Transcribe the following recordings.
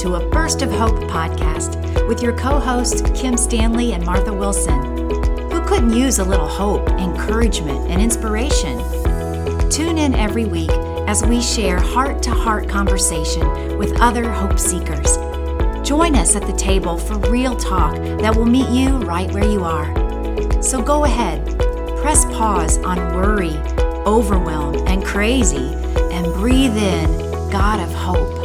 to a Burst of Hope podcast with your co hosts, Kim Stanley and Martha Wilson. Who couldn't use a little hope, encouragement, and inspiration? Tune in every week as we share heart to heart conversation with other hope seekers. Join us at the table for real talk that will meet you right where you are. So go ahead, press pause on worry, overwhelm, and crazy, and breathe in God of hope.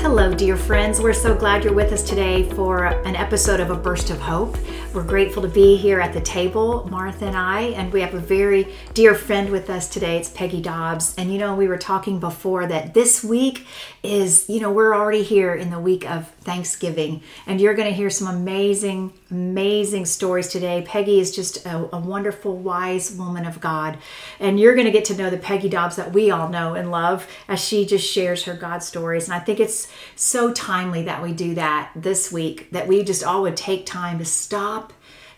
Hello, dear friends. We're so glad you're with us today for an episode of A Burst of Hope. We're grateful to be here at the table, Martha and I, and we have a very dear friend with us today. It's Peggy Dobbs. And you know, we were talking before that this week is, you know, we're already here in the week of Thanksgiving, and you're going to hear some amazing, amazing stories today. Peggy is just a, a wonderful, wise woman of God, and you're going to get to know the Peggy Dobbs that we all know and love as she just shares her God stories. And I think it's so timely that we do that this week, that we just all would take time to stop,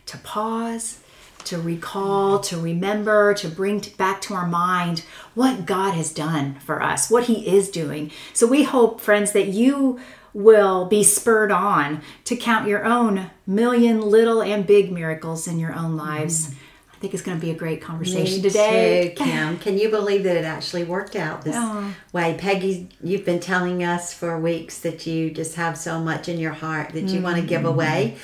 to pause, to recall, to remember, to bring back to our mind what God has done for us, what He is doing. So we hope, friends, that you will be spurred on to count your own million little and big miracles in your own lives. Mm. I think it's going to be a great conversation Me today. Too, Kim. Can you believe that it actually worked out this oh. way? Peggy, you've been telling us for weeks that you just have so much in your heart that you mm-hmm. want to give away.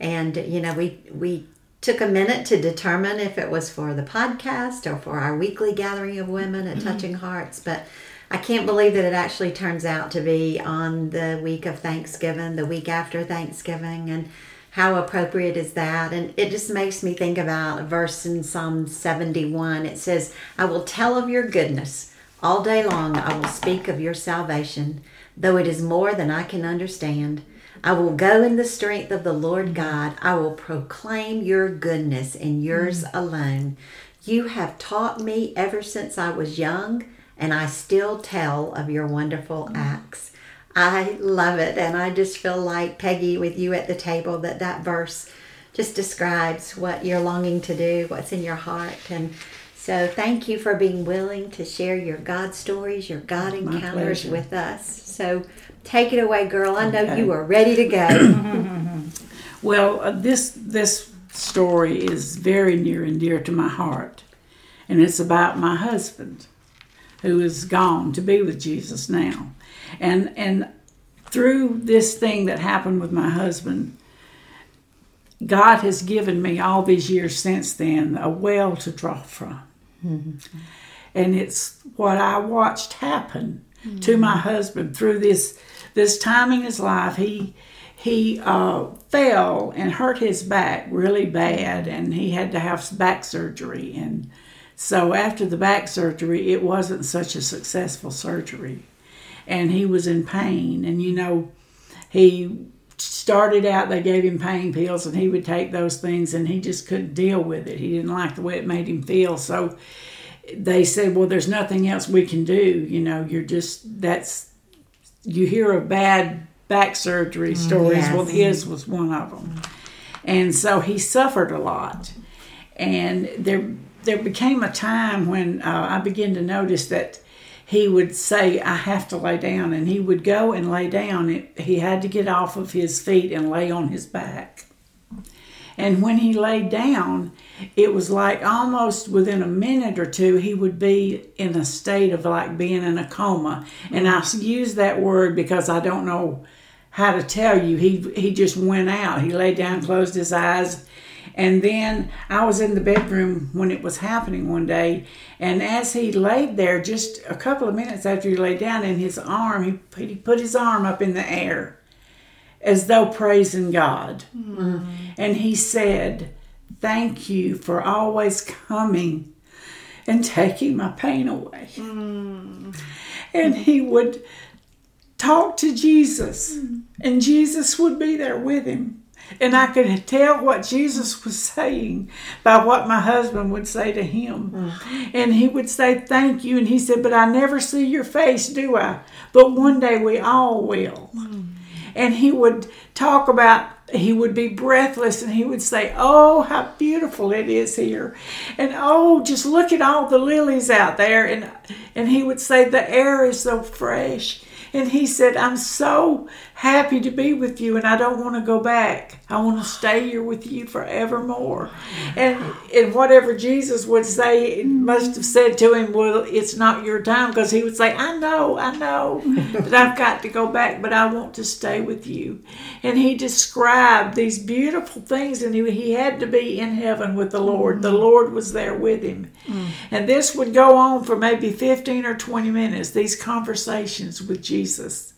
And, you know, we, we took a minute to determine if it was for the podcast or for our weekly gathering of women at mm-hmm. Touching Hearts. But I can't believe that it actually turns out to be on the week of Thanksgiving, the week after Thanksgiving, and how appropriate is that? And it just makes me think about a verse in Psalm 71. It says, I will tell of your goodness. All day long I will speak of your salvation, though it is more than I can understand. I will go in the strength of the Lord God. I will proclaim your goodness and yours mm. alone. You have taught me ever since I was young and I still tell of your wonderful mm. acts. I love it, and I just feel like Peggy with you at the table that that verse just describes what you're longing to do, what's in your heart, and so thank you for being willing to share your God stories, your God encounters with us. So take it away, girl. I know okay. you are ready to go. well, uh, this this story is very near and dear to my heart, and it's about my husband who is gone to be with Jesus now. And and through this thing that happened with my husband, God has given me all these years since then a well to draw from. Mm-hmm. And it's what I watched happen mm-hmm. to my husband through this this time in his life. He he uh, fell and hurt his back really bad, and he had to have back surgery. And so after the back surgery, it wasn't such a successful surgery. And he was in pain. And you know, he started out, they gave him pain pills, and he would take those things, and he just couldn't deal with it. He didn't like the way it made him feel. So they said, Well, there's nothing else we can do. You know, you're just, that's, you hear of bad back surgery mm, stories. Yes. Well, his was one of them. And so he suffered a lot. And there, there became a time when uh, I began to notice that he would say, I have to lay down. And he would go and lay down. He had to get off of his feet and lay on his back. And when he laid down, it was like almost within a minute or two, he would be in a state of like being in a coma. And I use that word because I don't know how to tell you. He, he just went out. He laid down, closed his eyes, and then I was in the bedroom when it was happening one day, and as he laid there, just a couple of minutes after he lay down, in his arm, he, he put his arm up in the air as though praising God. Mm. And he said, Thank you for always coming and taking my pain away. Mm. And he would talk to Jesus, and Jesus would be there with him. And I could tell what Jesus was saying by what my husband would say to him. Mm. And he would say, Thank you. And he said, But I never see your face, do I? But one day we all will. Mm. And he would talk about, he would be breathless and he would say, Oh, how beautiful it is here. And oh, just look at all the lilies out there. And, and he would say, The air is so fresh. And he said, I'm so happy to be with you and I don't want to go back. I want to stay here with you forevermore. And and whatever Jesus would say, must have said to him, Well, it's not your time because he would say, I know, I know that I've got to go back, but I want to stay with you. And he described these beautiful things and he, he had to be in heaven with the Lord. The Lord was there with him. And this would go on for maybe 15 or 20 minutes, these conversations with Jesus.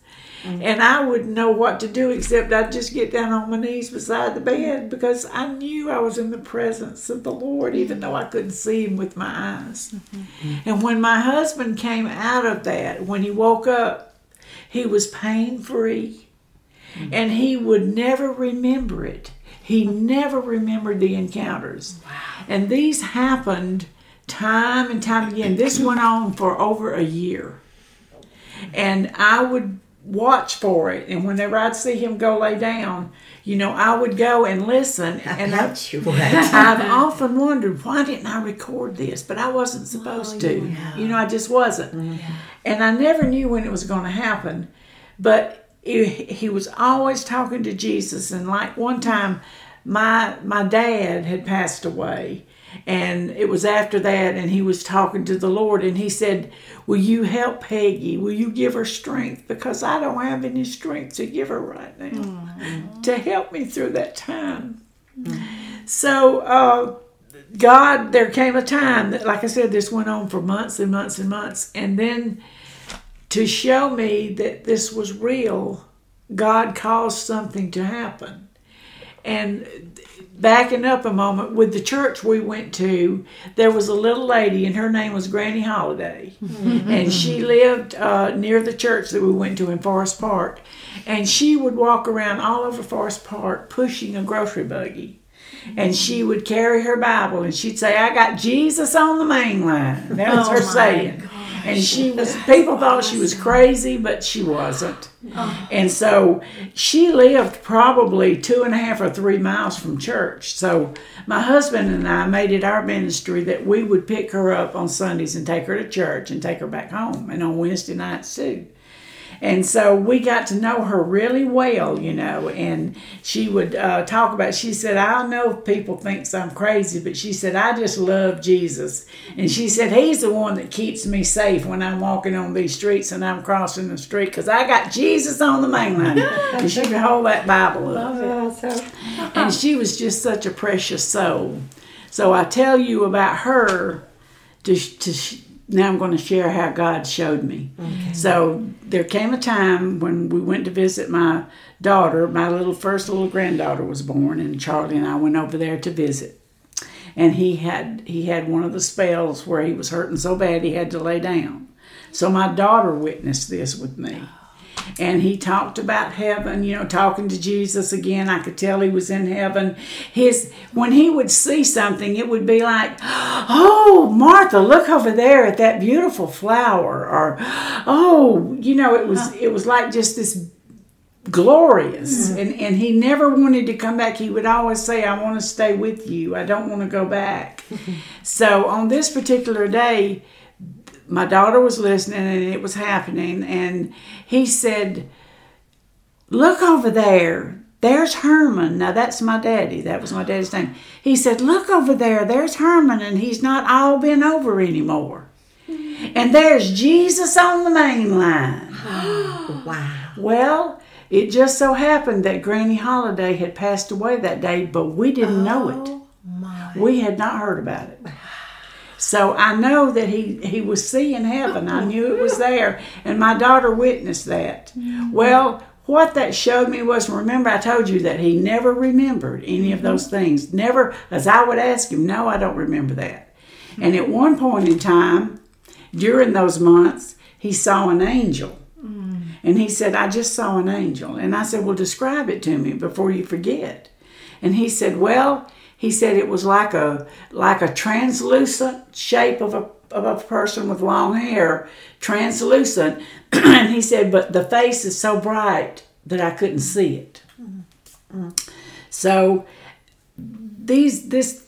Mm-hmm. And I wouldn't know what to do except I'd just get down on my knees beside the bed because I knew I was in the presence of the Lord, even though I couldn't see Him with my eyes. Mm-hmm. And when my husband came out of that, when he woke up, he was pain free. Mm-hmm. And he would never remember it. He never remembered the encounters. And these happened time and time again. This went on for over a year. And I would watch for it. And whenever I'd see him go lay down, you know, I would go and listen. And I. I've often wondered why didn't I record this? But I wasn't supposed to. You know, I just wasn't. And I never knew when it was going to happen. But he, he was always talking to Jesus. And like one time, my my dad had passed away. And it was after that, and he was talking to the Lord, and he said, Will you help Peggy? Will you give her strength? Because I don't have any strength to give her right now to help me through that time. So, uh, God, there came a time that, like I said, this went on for months and months and months. And then to show me that this was real, God caused something to happen. And backing up a moment, with the church we went to, there was a little lady, and her name was Granny Holiday. and she lived uh, near the church that we went to in Forest Park. And she would walk around all over Forest Park pushing a grocery buggy. And she would carry her Bible and she'd say, I got Jesus on the main line. That was Oh, her saying. And she was, people thought she was crazy, but she wasn't. And so she lived probably two and a half or three miles from church. So my husband and I made it our ministry that we would pick her up on Sundays and take her to church and take her back home, and on Wednesday nights too. And so we got to know her really well, you know, and she would uh, talk about, she said, I know people think I'm crazy, but she said, I just love Jesus. And she said, he's the one that keeps me safe when I'm walking on these streets and I'm crossing the street because I got Jesus on the main line. and she could hold that Bible up. And she was just such a precious soul. So I tell you about her to, to now I'm going to share how God showed me. So there came a time when we went to visit my daughter. My little first little granddaughter was born, and Charlie and I went over there to visit. And he had he had one of the spells where he was hurting so bad he had to lay down. So my daughter witnessed this with me and he talked about heaven you know talking to jesus again. I could tell he was in heaven. His when he would see something it would be like oh martha look over there at that beautiful flower. Or oh you know it was it was like just this glorious. Mm-hmm. And and he never wanted to come back. He would always say i want to stay with you. I don't want to go back. So on this particular day my daughter was listening and it was happening and he said look over there. There's herman. Now that's my daddy. That was my daddy's name. He said look over there. There's herman and he's not all been over anymore. And there's jesus on the main line. Wow. well it just so happened that granny holiday had passed away that day but we didn't know it. Oh my. we had not heard about it. So I know that he, he was seeing heaven. I knew it was there. And my daughter witnessed that. Mm-hmm. Well, what that showed me was remember, I told you that he never remembered any of those things. Never, as I would ask him, no, I don't remember that. And at one point in time, during those months, he saw an angel. Mm. And he said, I just saw an angel. And I said, Well, describe it to me before you forget. And he said, Well, he said it was like a like a translucent shape of a of a person with long hair, translucent. and he said, but the face is so bright that I couldn't see it. So these this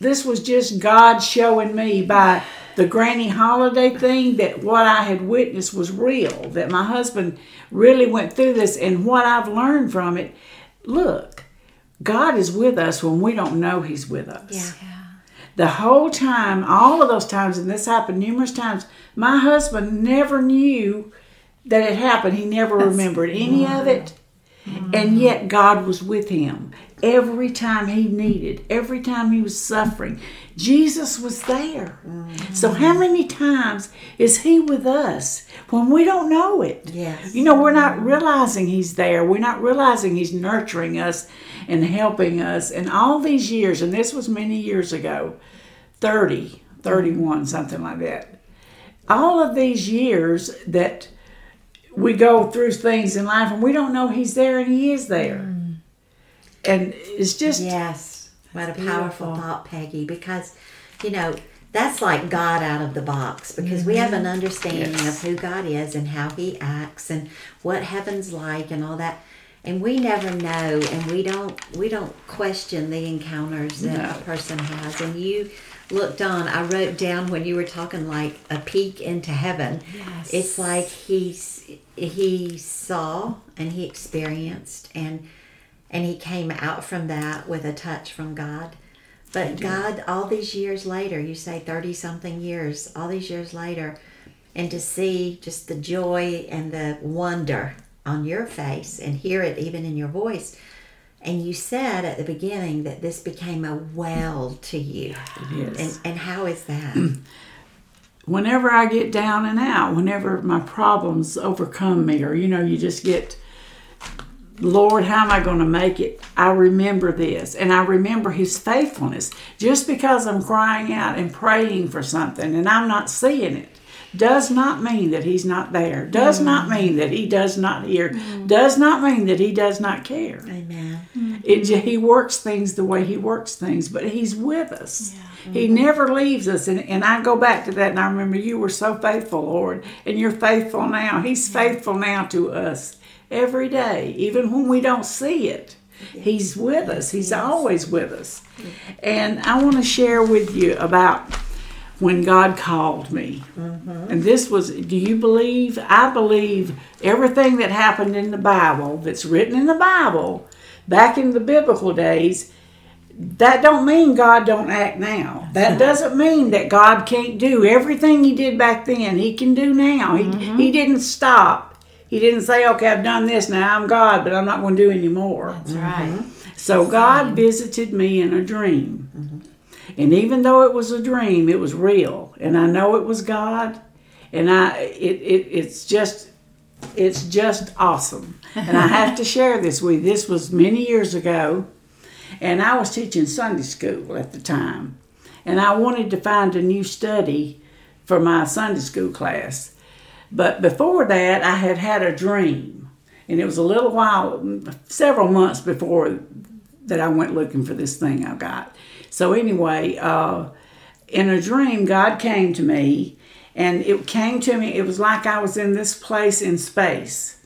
this was just God showing me by the granny holiday thing that what I had witnessed was real, that my husband really went through this, and what I've learned from it. Look, God is with us when we don't know He's with us. Yeah. The whole time, all of those times, and this happened numerous times, my husband never knew that it happened. He never remembered any of it. And mm-hmm. yet God was with him every time he needed, every time he was suffering. Jesus was there. Mm-hmm. So, how many times is he with us when we don't know it? Yes. You know, we're not realizing he's there. We're not realizing he's nurturing us and helping us. And all these years, and this was many years ago 30, 31, mm-hmm. something like that. All of these years that we go through things in life and we don't know he's there and he is there. Mm. And it's just Yes. What a powerful thought, Peggy, because, you know, that's like God out of the box because we have an understanding Mm-hmm. Yes. of who God is and how he acts and what heaven's like and all that. And we never know and we don't we don't question the encounters that No. a person has. And you looked on, I wrote down when you were talking like a peek into heaven. Yes. It's like he's he saw and he experienced and and he came out from that with a touch from God. But God, all these years later, you say 30 something years, all these years later, and to see just the joy and the wonder on your face and hear it even in your voice. And you said at the beginning that this became a well to you. Is. And, and how is that? whenever I get down and out, whenever my problems overcome me, or you know, you just get, Lord, how am I going to make it? I remember this, and I remember His faithfulness. Just because I'm crying out and praying for something and I'm not seeing it, does not mean that He's not there. Does mm. not mean that He does not hear. Mm. Does not mean that He does not care. Amen. Mm. It, he works things the way he works things, but he's with us. He mm-hmm. never leaves us. And, and I go back to that and I remember you were so faithful, Lord, and you're faithful now. He's faithful now to us every day, even when we don't see it. He's with us. He's always with us. And I want to share with you about when God called me. Mm-hmm. And this was, do you believe? I believe everything that happened in the Bible, that's written in the Bible, back in the biblical days, that don't mean God don't act now. That doesn't mean that God can't do everything he did back then. He can do now. He, he mm-hmm. didn't stop. He didn't say, okay, I've done this now. I'm God, but I'm not going to do any more. That's right. Mm-hmm. So God visited me in a dream. Mm-hmm. And even though it was a dream, it was real. And I know it was God. And I it, it it's just it's just awesome. And I have to share this with you. This was many years ago. And I was teaching Sunday school at the time. And I wanted to find a new study for my Sunday school class. But before that, I had had a dream. And it was a little while, several months before that I went looking for this thing I got. So, anyway, uh, in a dream, God came to me, and it came to me, it was like I was in this place in space.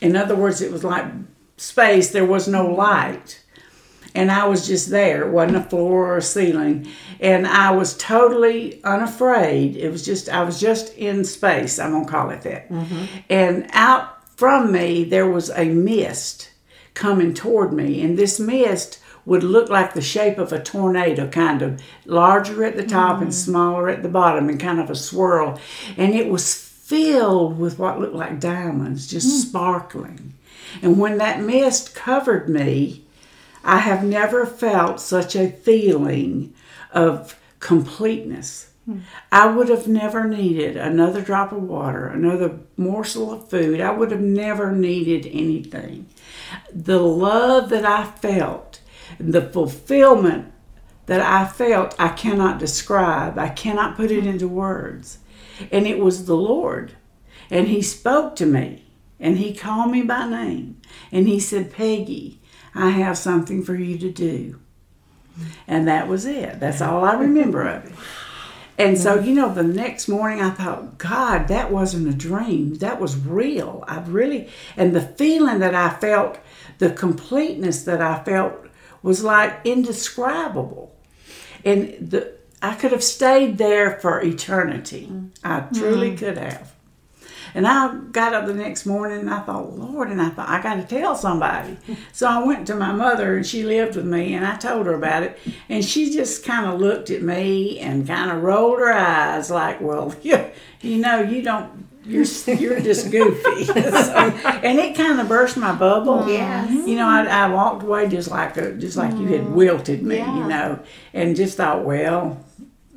In other words, it was like space, there was no light. And I was just there. It wasn't a floor or a ceiling. And I was totally unafraid. It was just, I was just in space. I'm going to call it that. Mm-hmm. And out from me, there was a mist coming toward me. And this mist would look like the shape of a tornado, kind of larger at the top and mm-hmm. smaller at the bottom, and kind of a swirl. And it was filled with what looked like diamonds, just mm. sparkling. And when that mist covered me, I have never felt such a feeling of completeness. I would have never needed another drop of water, another morsel of food. I would have never needed anything. The love that I felt, the fulfillment that I felt, I cannot describe. I cannot put it into words. And it was the Lord. And He spoke to me and He called me by name. And He said, Peggy, I have something for you to do. And that was it. That's all I remember of it. And so, you know, the next morning I thought, God, that wasn't a dream. That was real. I really, and the feeling that I felt, the completeness that I felt was like indescribable. and the I could have stayed there for eternity. I truly Mm-hmm. could have. And I got up the next morning and I thought, Lord, and I thought, I got to tell somebody. So I went to my mother and she lived with me and I told her about it. And she just kind of looked at me and kind of rolled her eyes like, well, you, you know, you don't, you're, you're just goofy. So- and it kind of burst my bubble. Yes. You know, I, I walked away just like a, just like you had mm. wilted me, Yeah. you know, and just thought, well,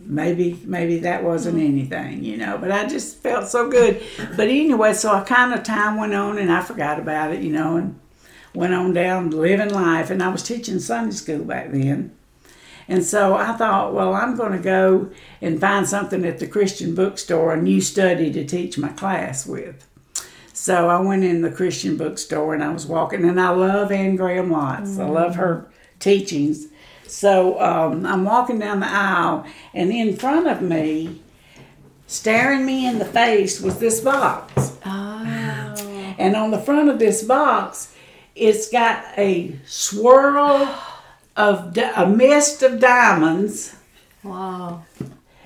maybe maybe that wasn't mm-hmm. anything, you know. But I just felt so good. But anyway, so I kind of time went on and I forgot about it, you know, and went on down living life. And I was teaching Sunday school back then. And so I thought, well, I'm going to go and find something at the Christian bookstore, a new study to teach my class with. So I went in the Christian bookstore and I was walking, and I love Anne Graham Lotz. I love mm-hmm. her teachings. So um, I'm walking down the aisle, and in front of me, staring me in the face, was this box. Oh. And on the front of this box, it's got a swirl of di- a mist of diamonds, Wow.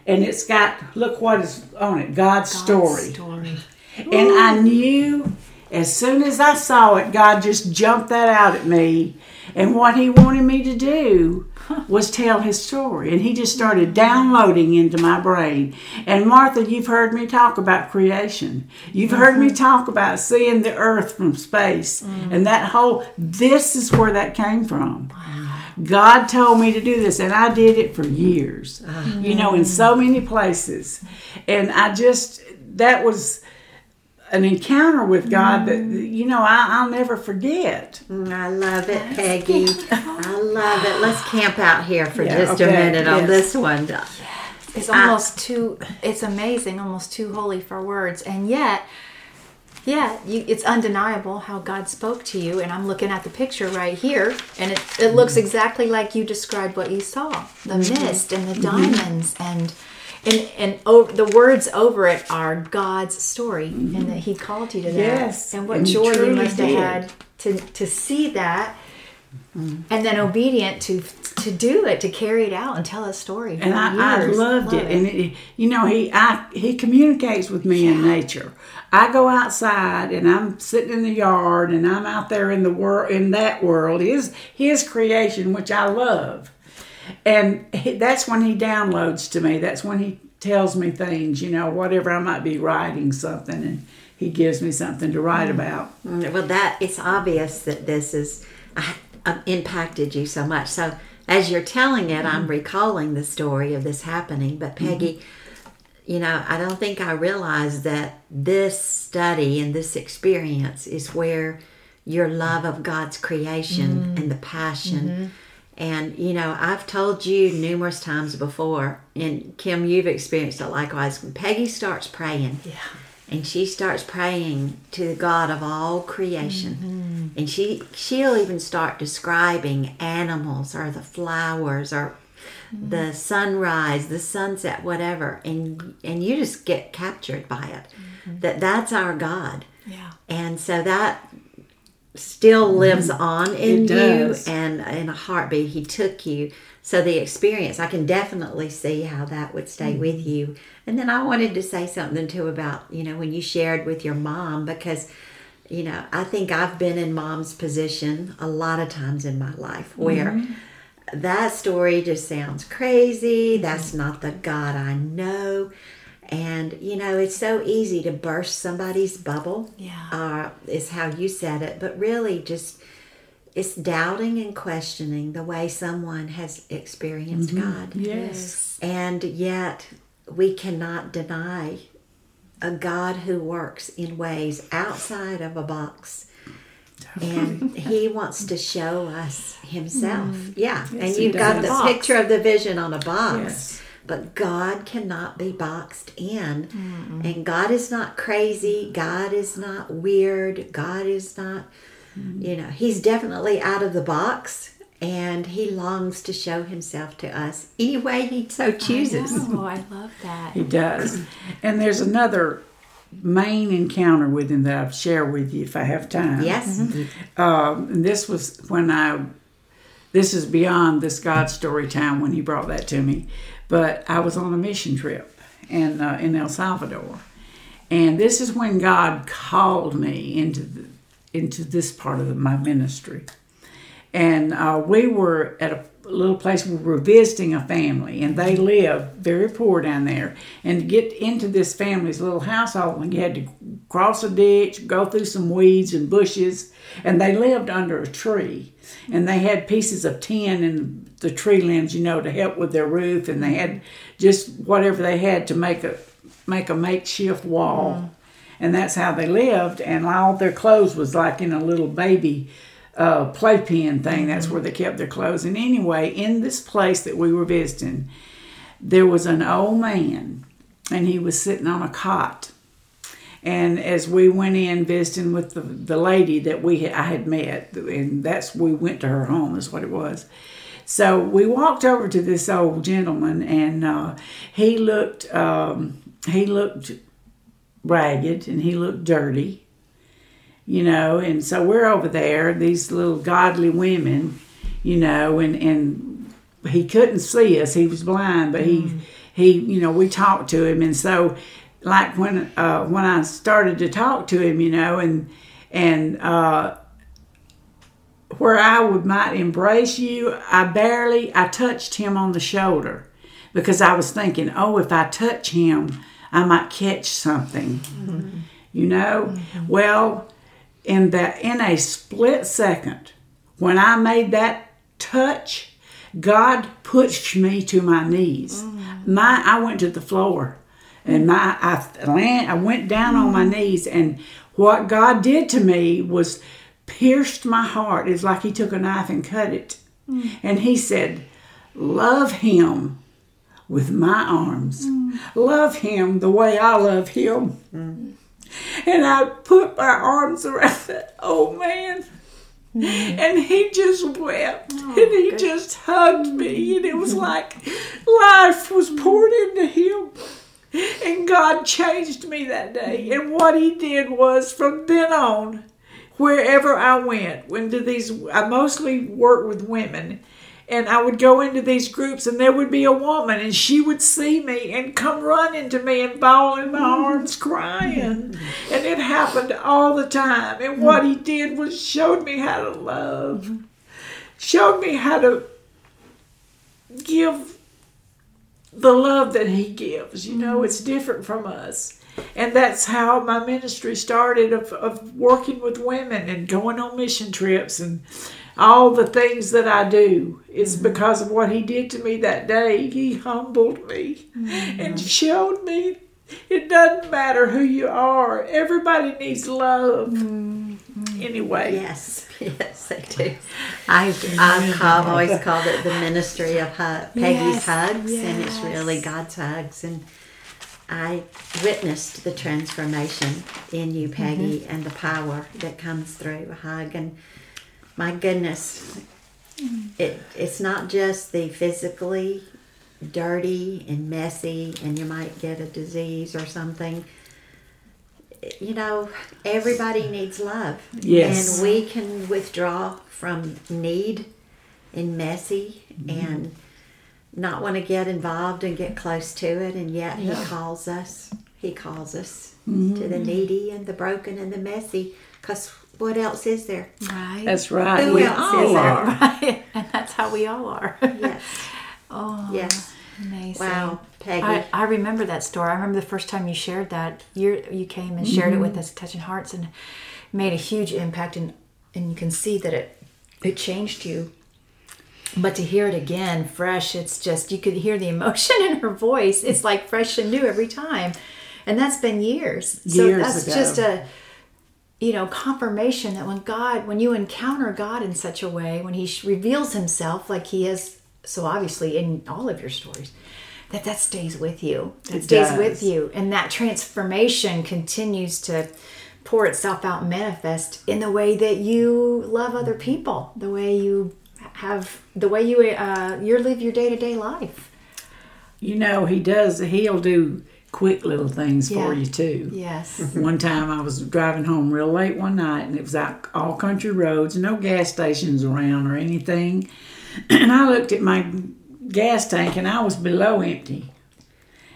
and it's got look what is on it God's, story. Story. And I knew as soon as I saw it, God just jumped that out at me. And what He wanted me to do was tell His story. And He just started downloading into my brain. And Martha, you've heard me talk about creation. You've heard me mm-hmm. talk about seeing the earth from space. Mm. And that whole, this is where that came from. God told me to do this, and I did it for years, uh-huh. you know, in so many places. And I just, that was an encounter with God that, mm. you know, I, I'll never forget. Mm, I love it, Peggy. I love it. Let's camp out here for Yeah, just a okay, minute on this one. It's almost too. It's amazing, almost too holy for words, and yet, yeah, you, it's undeniable how God spoke to you. And I'm looking at the picture right here, and it, it looks mm-hmm. exactly like you described what you saw: the mm-hmm. mist and the mm-hmm. diamonds, and and and over, the words over it are God's story, and mm-hmm. that He called you to that. Yes, and what and joy you must have had to to see that. Mm-hmm. And then obedient to to do it, to carry it out and tell a story. and I, I loved Love it. And it, you know, he I he communicates with me in nature. I go outside and I'm sitting in the yard and I'm out there in the world in that world his his creation, which I love, and he, that's when he downloads to me. That's when he tells me things. You know, whatever I might be writing something and. He gives me something to write about. Mm, Well, that it's obvious that this is uh, uh, impacted you so much. So as you're telling it, I'm recalling the story of this happening. But Peggy, you know, I don't think I realized that this study and this experience is where your love of God's creation and the passion. And you know, I've told you numerous times before, and Kim, you've experienced it likewise. When Peggy starts praying, Yeah. and she starts praying to the God of all creation. Mm-hmm. And she she'll even start describing animals or the flowers or mm-hmm. the sunrise, the sunset, whatever. And and you just get captured by it. Mm-hmm. That that's our God. Yeah. And so that still mm-hmm. lives on in you and in a heartbeat. He took you. So the experience i can definitely see how that would stay with mm-hmm. you. And then i wanted to say something too about you know when you shared with your mom because you know i think i've been in mom's position a lot of times in my life where mm-hmm. that story just sounds crazy. That's not the god i know and you know it's so easy to burst somebody's bubble. Yeah. uh, is how you said it. But really just it's doubting and questioning the way someone has experienced god. Yes. and yet we cannot deny a god who works in ways outside of a box. And he wants to show us himself. Yeah. Yes, and you've got the Box. picture of the vision on a box. Yes. But God cannot be boxed in. And God is not crazy. God is not weird. God is not, you know, He's definitely out of the box. And He longs to show Himself to us any way He so chooses. Oh, I love that. He does. And there's another main encounter with him that I'll share with you if I have time. Yes. Um, and this was when I this is beyond this God story time when he brought that to me. But I was on a mission trip in uh, in El Salvador, and this is when God called me into the, into this part of my ministry. And uh, we were at a little place where we were visiting a family, and they lived very poor down there. And to get into this family's little household, you had to cross a ditch, go through some weeds and bushes, and they lived under a tree. And they had pieces of tin and the tree limbs, you know, to help with their roof, and they had just whatever they had to make a make a makeshift wall. Mm. And that's how they lived, and all their clothes was like in a little baby uh, playpen thing. That's where they kept their clothes. And anyway, in this place that we were visiting, there was an old man, and he was sitting on a cot. And as we went in visiting with the, the lady that we I had met, and that's we went to her home. Is what it was. So we walked over to this old gentleman, and uh, he looked um, he looked ragged and he looked dirty you know, and so we're over there, these little godly women, you know, and and he couldn't see us; he was blind, but he mm. he, you know, we talked to him, and so like when uh, when I started to talk to him, you know, and and uh, where I would might embrace you, I barely I touched him on the shoulder because I was thinking, oh, if I touch him, I might catch something, mm-hmm. you know. Mm-hmm. Well, in that in a split second when i made that touch god pushed me to my knees mm. my i went to the floor and my i land i went down mm. on my mm. knees and what god did to me was pierced my heart it's like he took a knife and cut it mm. and he said love him with my arms mm. love him the way i love him mm. And I put my arms around that old oh, man. Mm-hmm. And he just wept oh, and he just hugged me, mm. and it was like life was mm. poured into him. And God changed me that day. Mm. And what he did was from then on, wherever I went, when to these, I mostly worked with women, and I would go into these groups and there would be a woman and she would see me and come running to me and fall in my mm-hmm. arms crying. Mm-hmm. And it happened all the time. And mm-hmm. what he did was showed me how to love, showed me how to give the love that he gives. You know, it's different from us. And that's how my ministry started of, of working with women and going on mission trips and all the things that I do is mm-hmm. because of what he did to me that day. He humbled me mm-hmm. and showed me it doesn't matter who you are. Everybody needs love. Mm-hmm. Anyway. Yes, yes, they do. I've, I've, I've always called it the ministry of hug, Peggy's yes, hugs, yes. and it's really God's hugs. And I witnessed the transformation in you, Peggy, mm-hmm. and the power that comes through a hug. And my goodness, it it's not just the physically dirty and messy, and you might get a disease or something. You know, everybody needs love. Yes. And we can withdraw from need and messy mm-hmm. and not want to get involved and get close to it, and yet yeah. He calls us. He calls us mm-hmm. to the needy and the broken and the messy because what else is there? Right. That's right. Who we else all is are. There? Right. And that's how we all are. yes. oh. Yes. Amazing. Wow, Peggy. I, I, remember that story. I remember the first time you shared that. You you came and shared mm-hmm. it with us, touching hearts, and made a huge impact. And and you can see that it it changed you. But to hear it again, fresh, it's just you could hear the emotion in her voice. It's like fresh and new every time, and that's been years. years So that's ago. just a you know confirmation that when god when you encounter god in such a way when he reveals himself like he has so obviously in all of your stories that that stays with you. That it stays does. with you. And that transformation continues to pour itself out manifest in the way that you love other people the way you have the way you uh you live your day-to-day life. You know he does he'll do quick little things yeah. for you too. Yes. one time I was driving home real late one night and it was out all country roads, no gas stations around or anything. and I looked at my gas tank and I was below empty.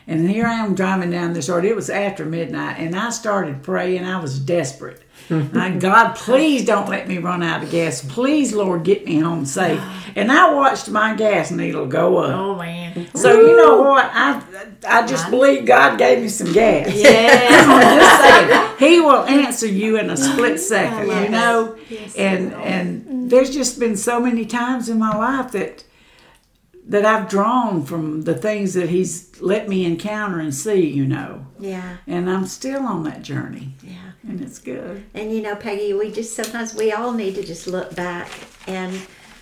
And here I am driving down this road. It was after midnight, and I started praying. I was desperate. I, God, please don't let me run out of gas. Please, Lord, get me home safe. And I watched my gas needle go up. Oh man. So you know what? I I just believe God gave me some gas. Yeah. I'm just saying, He will answer you in a split second. You know, Yes, and and there's just been so many times in my life that that I've drawn from the things that He's let me encounter and see. You know, Yeah. and I'm still on that journey, Yeah. And it's good. And you know, Peggy, we just sometimes we all need to just look back and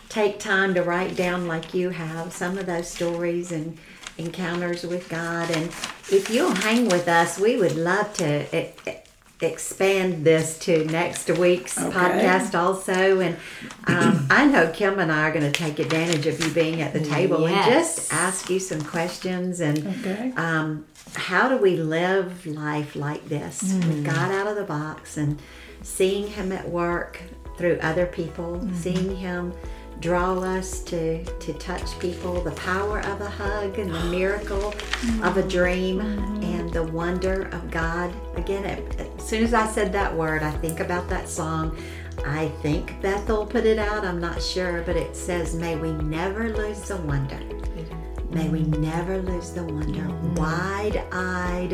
take time to write down, like you have, some of those stories and encounters with God. And if you'll hang with us, we would love to e- e- expand this to next week's Okay. podcast also. And um, I know Kim and I are going to take advantage of you being at the table and just ask you some questions and Okay. um, how do we live life like this with God out of the box and seeing Him at work through other people, seeing Him draw us to to touch people, the power of a hug and the miracle of a dream and the wonder of God. Again, as soon as I said that word, I think about that song. I think Bethel put it out. I'm not sure, but it says, "May we never lose the wonder." May we never lose the wonder, wide eyed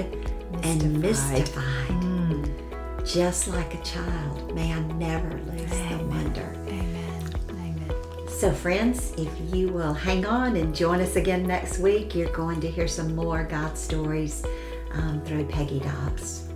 and mystified. Hmm. Just like a child, may I never lose the wonder. Amen. Amen. So, friends, if you will hang on and join us again next week, you're going to hear some more God stories um, through Peggy Dobbs.